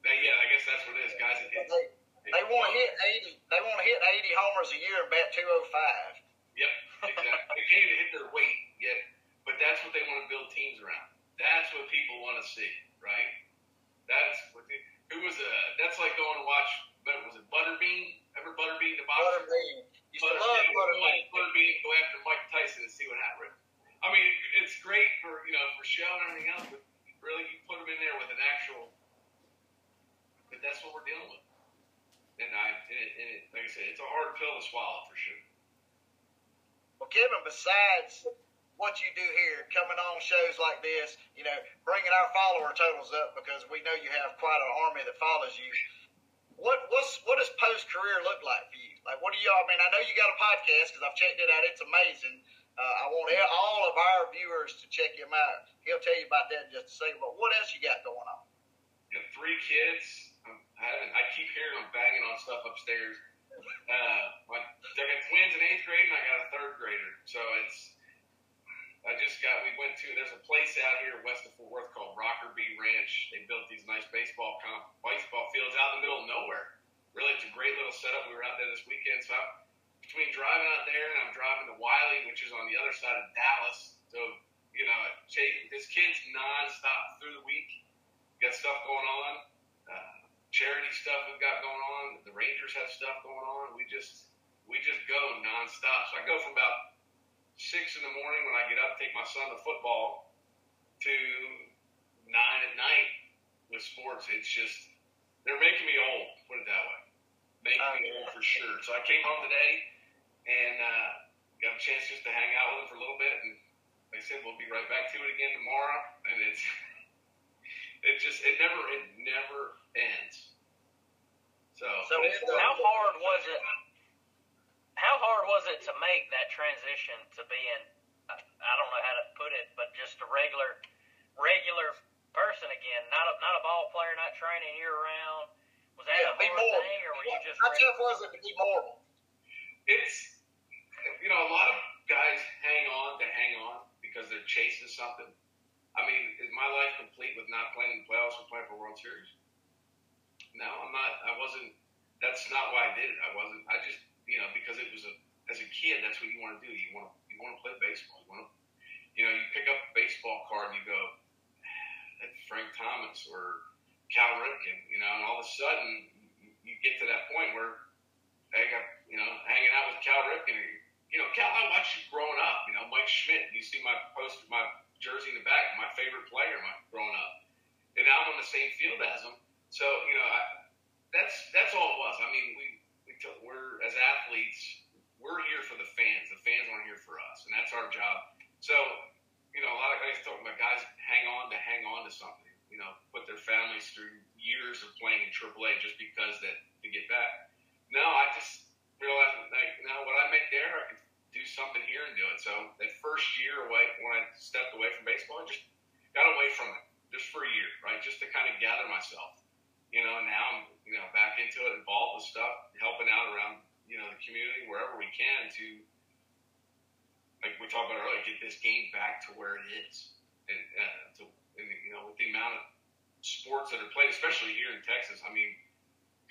Now, yeah, I guess that's what it is. Guys that hit. They, they want to hit eighty. They want to hit eighty homers a year and bat two oh five. Yep, exactly. they can't even hit their weight yet, but that's what they want to build teams around. That's what people want to see, right? That's what. The, who was uh That's like going to watch. Was it Butterbean? Ever Butterbean the boxer? Butterbean. To Butter- love Butterbean. Butterbean go after Mike Tyson and see what happens. I mean, it's great for you know for show and everything else, but really you put them in there with an actual. But that's what we're dealing with, and I and it, and it, like I said, it's a hard pill to swallow for sure. Well, Kevin, besides what you do here, coming on shows like this, you know, bringing our follower totals up because we know you have quite an army that follows you. What what's what does post career look like for you? Like, what do y'all? I mean, I know you got a podcast because I've checked it out. It's amazing. Uh, I want all of our viewers to check him out. He'll tell you about that in just a second. But what else you got going on? You know, three kids. I'm, I. I keep hearing them banging on stuff upstairs. Uh, my, I got twins in eighth grade, and I got a third grader. So it's. I just got. We went to. There's a place out here west of Fort Worth called Rocker Bee Ranch. They built these nice baseball comp, baseball fields out in the middle of nowhere. Really, it's a great little setup. We were out there this weekend. So I'm, between driving out there and I'm driving to Wylie, which is on the other side of Dallas. So you know, Chase, this kid's nonstop through the week. Got stuff going on. Uh, charity stuff we've got going on. The Rangers have stuff going on. We just we just go nonstop. So I go from about six in the morning when I get up, take my son to football, to nine at night with sports. It's just they're making me old. Put it that way. Making me old for sure. So I came home today and uh, got a chance just to hang out with them for a little bit. And I said, we'll be right back to it again tomorrow. And it's it just it never it never ends. So, So but it's it's, uh, How hard was it? How hard was it to make that transition to being? I don't know how to put it, but just a regular, regular person again. Not a not a ball player, not training year round. Was that yeah, a be hard thing, or were you just? How tough was it to be mortal? It's you know a lot of guys hang on to hang on because they're chasing something. I mean, is my life complete with not playing in the playoffs or playing for World Series? No, I'm not. I wasn't. That's not why I did it. I wasn't. I just you know because it was a as a kid that's what you want to do. You want to you want to play baseball. You want to you know you pick up a baseball card and you go that's Frank Thomas or Cal Ripken. You know, and all of a sudden you, you get to that point where I got, you know, hanging out with Cal Ripken you know, Cal, I watched you growing up. You know, Mike Schmidt. You see my post, my jersey in the back, my favorite player, my growing up, and now I'm on the same field as him. So you know, I, that's that's all it was. I mean, we we t- we're as athletes, we're here for the fans. The fans aren't here for us, and that's our job. So you know, a lot of guys talk about guys hang on to hang on to something. You know, put their families through years of playing in AAA just because that to get back. No, I just realized like now what I make there, I could do something here and do it. So that first year away, when I stepped away from baseball, I just got away from it just for a year, right? Just to kind of gather myself. You know, and now I'm you know back into it, involved with stuff, helping out around you know the community wherever we can to like we talked about earlier, get this game back to where it is, and uh, to and, you know with the amount of sports that are played, especially here in Texas. I mean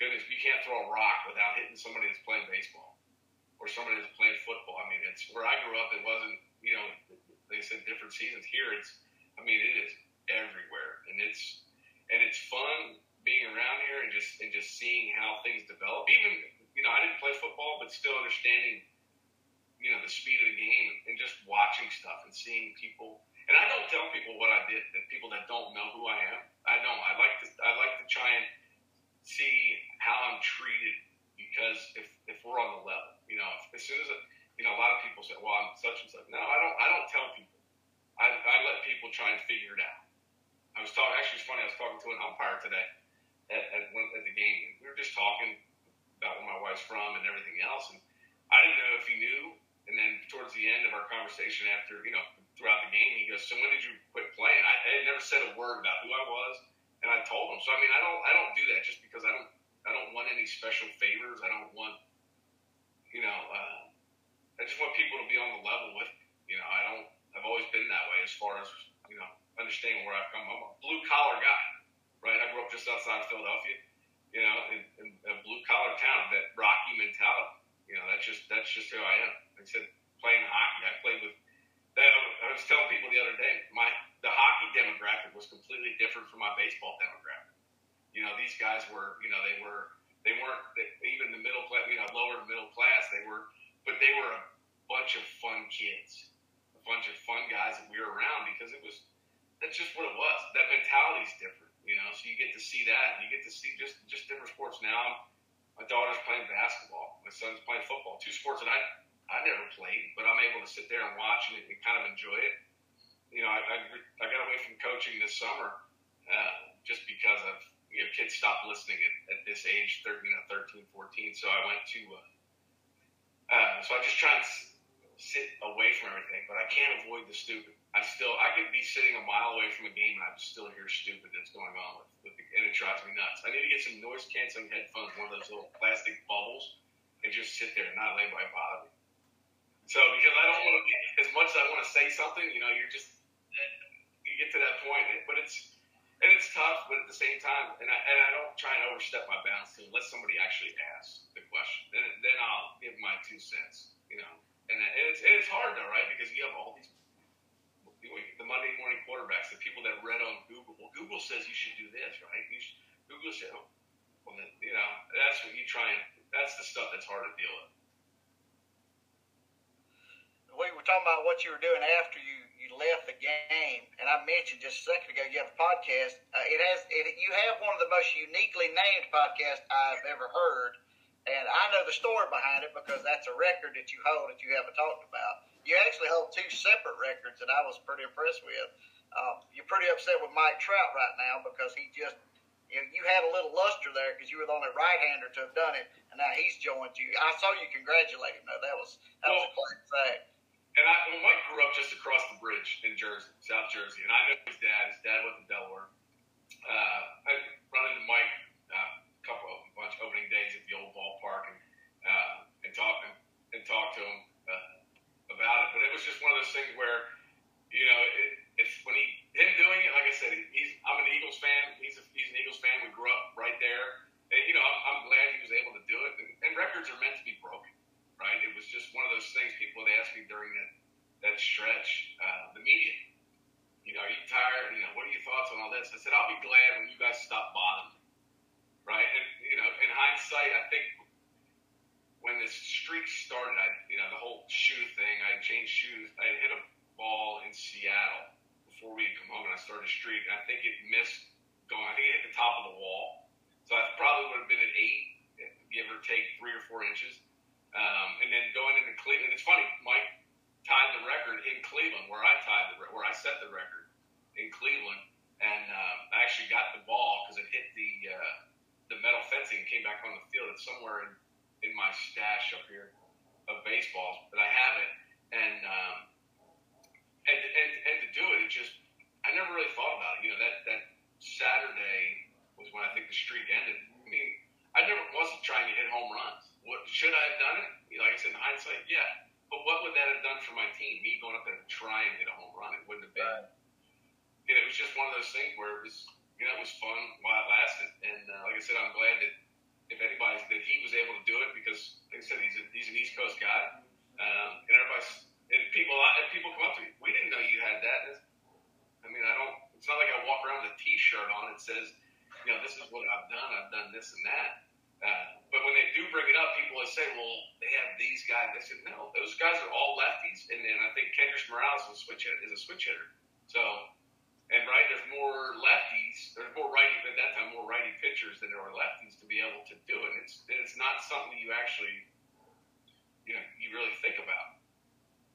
goodness, you can't throw a rock without hitting somebody that's playing baseball or somebody that's playing football. I mean, it's where I grew up. It wasn't, you know, they said different seasons. Here, it's, I mean, it is everywhere, and it's and it's fun being around here and just and just seeing how things develop. Even, you know, I didn't play football, but still understanding, you know, the speed of the game and just watching stuff and seeing people. And I don't tell people what I did. That people that don't know who I am, I don't. I like to I like to try and see how I'm treated because if, if we're on the level, you know, if, as soon as, a, you know, a lot of people say, well, I'm such and such. No, I don't, I don't tell people. I, I let people try and figure it out. I was talking, actually, it's funny, I was talking to an umpire today at, at, at the game. We were just talking about where my wife's from and everything else. And I didn't know if he knew. And then towards the end of our conversation after, you know, throughout the game, he goes, so when did you quit playing? I, I had never said a word about who I was and I mean, I don't I don't do that just because I don't I don't want any special favors. I don't want you know uh, I just want people to be on the level with you know I don't I've always been that way as far as you know understanding where I've come. I'm a blue collar guy, right? I grew up just outside of Philadelphia, you know, in, in a blue collar town. That Rocky mentality, you know, that's just that's just who I am. Like I said, playing hockey, I played with. That, I was telling people the other day, my the hockey demographic was completely different from my baseball demographic. You know, these guys were, you know, they were, they weren't they, even the middle class, you know, lower middle class. They were, but they were a bunch of fun kids, a bunch of fun guys that we were around because it was, that's just what it was. That mentality is different, you know. So you get to see that. And you get to see just just different sports. Now, my daughter's playing basketball. My son's playing football. Two sports that I I never played, but I'm able to sit there and watch and, and kind of enjoy it you know, I, I, I got away from coaching this summer uh, just because of, you know, kids stopped listening at, at this age, 13, you know, 13, 14. So I went to, uh, uh, so I just try and sit away from everything, but I can't avoid the stupid. I still, I could be sitting a mile away from a game and I still hear stupid that's going on with, with the, and it drives me nuts. I need to get some noise canceling headphones, one of those little plastic bubbles, and just sit there and not let bother me. So because I don't want to, as much as I want to say something, you know, you're just you get to that point, but it's and it's tough, but at the same time, and I, and I don't try and overstep my bounds unless somebody actually asks the question. Then then I'll give my two cents, you know. And, and it's and it's hard though, right? Because you have all these the Monday morning quarterbacks, the people that read on Google. Well, Google says you should do this, right? You should, Google said, oh, well, then, you know, that's what you try and that's the stuff that's hard to deal with. We were talking about what you were doing after you left the game, and I mentioned just a second ago, you have a podcast. Uh, it has it, you have one of the most uniquely named podcasts I've ever heard, and I know the story behind it because that's a record that you hold that you haven't talked about. You actually hold two separate records that I was pretty impressed with. Um, you're pretty upset with Mike Trout right now because he just you, know, you had a little luster there because you were the only right-hander to have done it, and now he's joined you. I saw you congratulate him though. That was that was a class act. And I, well, Mike grew up just across the bridge in Jersey, South Jersey, and I know his dad. His dad went to Delaware. Uh, I run into Mike uh, a couple of bunch opening days at the old ballpark and uh, and talk and, and talk to him uh, about it. But it was just one of those things where, you know, it, it's when he him doing it. Like I said, he's I'm an Eagles fan. He's a, he's an Eagles fan. We grew up right there, and you know, I'm, I'm glad he was able to do it. And, and records are meant to be broken right? It was just one of those things people would ask me during that that stretch, uh, the media. You know, are you tired? You know, what are your thoughts on all this? I said, I'll be glad when you guys stop bothering me, right? And you know, in hindsight, I think when this streak started, I you know the whole shooting shoes. I had hit a ball in Seattle before we had come home, and I started a streak. And I think it missed going. I think it hit the top of the wall, so I probably would have been at eight, give or take three or four inches. Um, and then going into Cleveland, it's funny. Mike tied the record in Cleveland, where I tied the where I set the record in Cleveland, and um, I actually got the ball because it hit the uh, the metal fencing and came back on the field. It's somewhere in, in my stash up here of baseballs, but I have it, and um, and and and to do it, it just I never really thought about it. You know that that Saturday was when I think the streak ended. I mean, I never wasn't trying to hit home runs. What should I have done it? Like I said, in hindsight, yeah. But what would that have done for my team? Me going up there to try and hit a home run? It wouldn't have been. Right. And it was just one of those things where it was, you know, it was fun while it lasted. And uh, like I said, I'm glad that if anybody that he was able to do it because, like I said, he's a, he's an East Coast guy, um, and everybody's and people and people come up to me. We didn't know you had that. It's- I mean, I don't. It's not like I walk around with a T-shirt on that says, you know, this is what I've done. I've done this and that. Uh, but when they do bring it up, people will say, well, they have these guys. I said, no, those guys are all lefties. And then I think Kendrys Morales is a switch hitter, is a switch hitter. So, and right, there's more lefties. There's more righty at that time, more righty pitchers than there are lefties to be able to do it. It's it's not something you actually, you know, you really think about.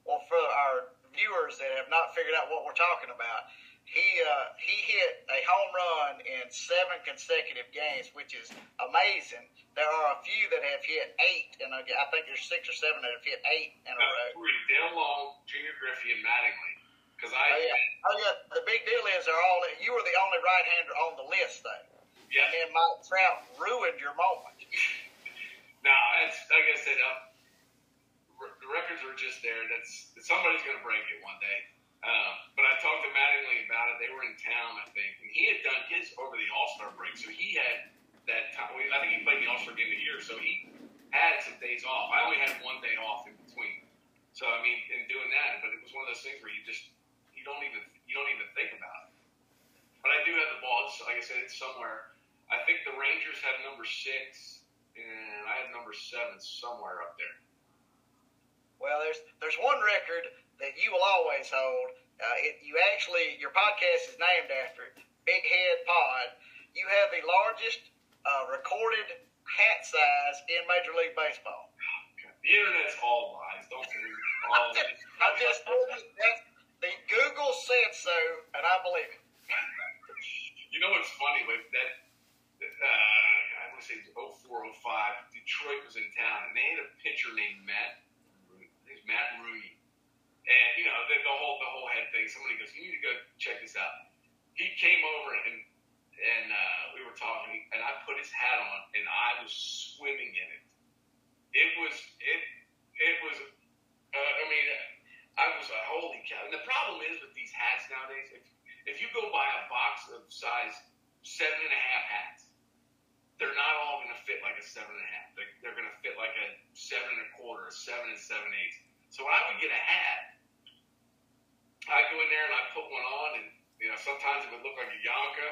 Well, for our viewers that have not figured out what we're talking about, he uh, he hit a home run in seven consecutive games, which is amazing. There are a few that have hit eight, and I I think there's six or seven that have hit eight in a row. three, Dale Long, Junior Griffey, and Mattingly. Because I, Oh yeah, oh yeah. The big deal is they're all. You were the only right-hander on the list, though. yeah, And then Mike Trout ruined your moment. No, it's like I said, r- the records are just there. That's somebody's going to break it one day. Um, but I talked to Mattingly about it. They were in town, I think, and he had done his over the All Star break, so he had that time. I think he played the All Star game a year, so he had some days off. I only had one day off in between. So I mean, in doing that, but it was one of those things where you just you don't even you don't even think about it. But I do have the ball. It's, like I said, it's somewhere. I think the Rangers have number six, and I have number seven somewhere up there. Well, there's there's one record that you will always hold. Uh, it, you actually your podcast is named after it, Big Head Pod. You have the largest uh, recorded hat size in Major League Baseball. The internet's all lies. Don't believe all of it. I just told you that the Google said so, and I believe it. You know what's funny? Like that, uh, I want to say it was 04, 05, Detroit was in town, and they had a pitcher named Matt. Matt Rudy, and you know the, the whole the whole head thing. Somebody goes, "You need to go check this out." He came over and and uh, we were talking, and I put his hat on, and I was swimming in it. It was it it was. Uh, I mean, I was like, "Holy cow!" And the problem is with these hats nowadays. If, if you go buy a box of size seven and a half hats, they're not all going to fit like a seven and a half. They're, they're going to fit like a seven and a quarter, a seven and seven eighths. So I would get a hat, I'd go in there and I'd put one on, and you know sometimes it would look like a Yonka,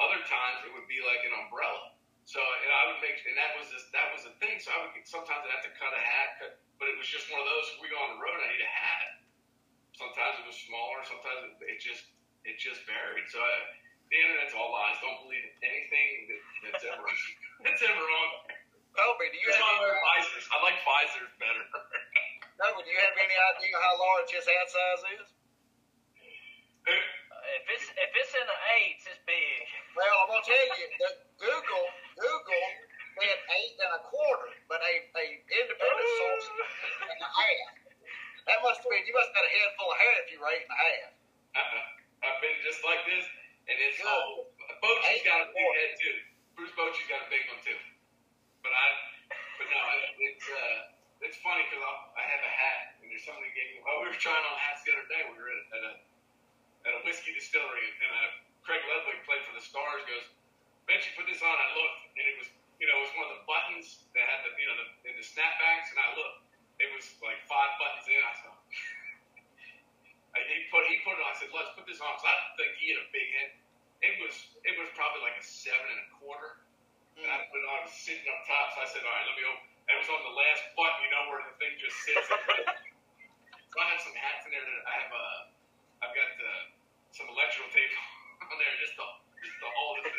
other times it would be like an umbrella. So and I would make, and that was just, that was the thing. So I would get, sometimes I'd have to cut a hat, cut, but it was just one of those. If we go on the road, I need a hat. Sometimes it was smaller, sometimes it, it just it just varied. So uh, the internet's all lies. Don't believe anything that, that's ever that's ever on. Colby, do you It's have any, visors. I like visors better. Colby, do you have any idea how large his hat size is? If it's if it's in the eights, it's big. Well, I'm gonna tell you that Google Google said eight and a quarter, but a, a independent source and a half. That must have been you must have got a head full of hair if you were eight and a half. uh-uh. I've been just like this, and it's Good. oh, Bochy's got a big head too. Bruce Bochy's got a big one too. But I, but no, it's uh, it's funny because I have a hat, and there's somebody getting. Oh, we were trying on hats the other day. We were at, at a at a whiskey distillery, and uh, Craig Ludwig played for the Stars. Goes, Bet you put this on. I looked, and it was you know it was one of the buttons that had the you know the in the snapbacks, and I looked. It was like five buttons in. I said. He put he put it on. I said, "Let's put this on." Cause I didn't think he had a big head. It was it was probably like a seven and a quarter. And I put it on. Sitting up top, so I said, "All right, let me open." It was on the last button. You know where the thing just sits. so I have some hats in there that I have. Uh, I've got uh, some electrical tape on there just to just to hold it.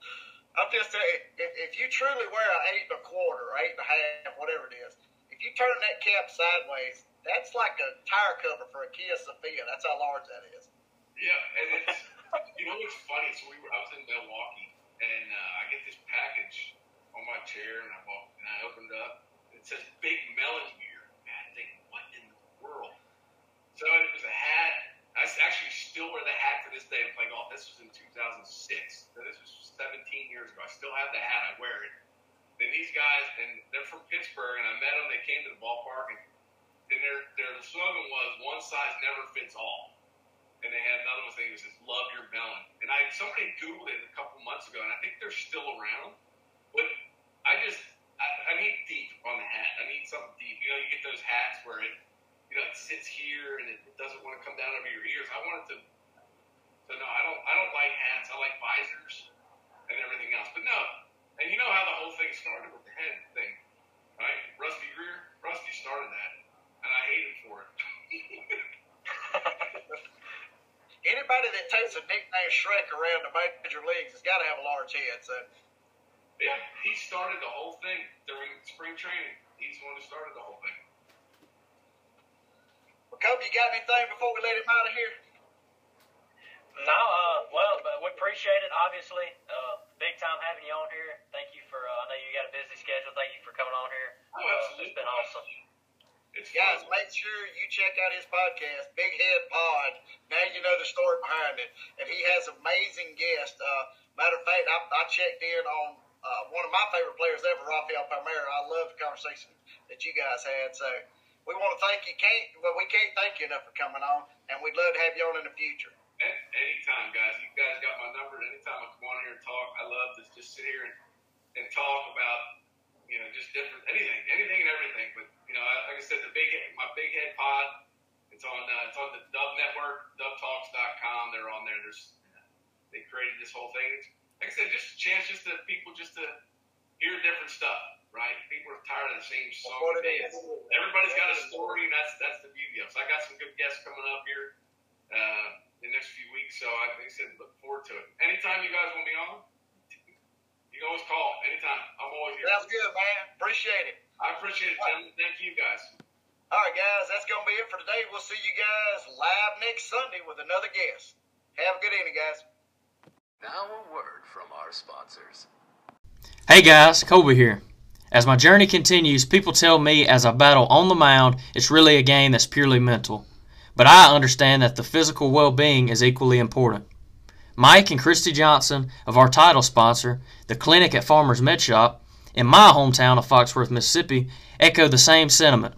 I'm just saying, if, if you truly wear an eight and a quarter, or eight and a half, whatever it is, if you turn that cap sideways, that's like a tire cover for a Kia Sephia. That's how large that is. Yeah, and it's you know what's funny? So we were I was in Milwaukee and uh, I get this package on my chair and I walk and I opened it up. It says Big Melon Beer. Man, I think what in the world? So it was a hat. I actually still wear the hat to this day and play golf. This was in 2006. So this was 17 years ago. I still have the hat. I wear it. And these guys, and they're from Pittsburgh, and I met them. They came to the ballpark, and, and their their slogan was "One size never fits all." And they had another one saying that says "Love your melon." And I somebody googled it a couple months ago, and I think they're still around. But I just I, I need deep on the hat. I need something deep. You know, you get those hats where it you know it sits here and it, doesn't want to come down over your ears. I want it to. So no, I don't. I don't like hats. I like visors and everything else. But no, and you know how the whole thing started with the head thing, right? Rusty Greer, Rusty started that, and I hate him for it. Anybody that takes a nickname Shrek around the major leagues has got to have a large head. So yeah, he started the whole thing during spring training. He's the one who started the whole thing. Well, Colby, you got anything before we let him out of here? No, uh, well, but we appreciate it. Obviously, uh, big time having you on here. Thank you for. Uh, I know you got a busy schedule. Thank you for coming on here. Oh, Uh, absolutely. It's been awesome. It's Guys, fun. make sure you check out his podcast, Big Head Pod. Now you know the story behind it. And he has amazing guests. Uh, matter of fact, I, I checked in on uh, one of my favorite players ever, Rafael Palmeiro. I love the conversation that you guys had. So we want to thank you. Can't well, we can't thank you enough for coming on, and we'd love to have you on in the future. Anytime, guys. You guys got my number. Anytime I come on here and talk, I love to just sit here and, and talk about, you know, just different anything, anything and everything. But you know, like I said, the big my big head pod. It's on uh, it's on the Dub Network, DubTalks.com. They're on there. There's they created this whole thing. Like I said, just a chance, just to people, just to hear different stuff. Right? People are tired of the same song what and dance. Everybody's got a story, and that's that's the beauty of it. So I got some good guests coming up here uh, in the next few weeks. So I, like I said, look forward to it. Anytime you guys want me on, you can always call. Anytime. I'm always here. That's good, man. Appreciate it. I appreciate it, gentlemen. Thank you, guys. All right, guys, that's going to be it for today. We'll see you guys live next Sunday with another guest. Have a good evening, guys. Now a word from our sponsors. Hey guys, Colby here. As my journey continues, people tell me as I battle on the mound, it's really a game that's purely mental. But I understand that the physical well being is equally important. Mike and Kristi Johnson of our title sponsor, the clinic at Farmer's Medshoppe, in my hometown of Foxworth, Mississippi, echo the same sentiment.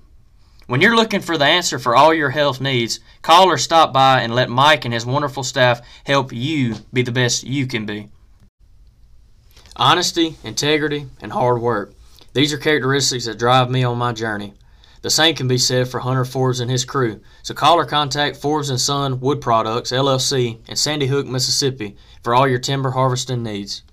When you're looking for the answer for all your health needs, call or stop by and let Mike and his wonderful staff help you be the best you can be. Honesty, integrity, and hard work. These are characteristics that drive me on my journey. The same can be said for Hunter Forbes and his crew. So call or contact Forbes and Son Wood Products LLC in Sandy Hook, Mississippi for all your timber harvesting needs.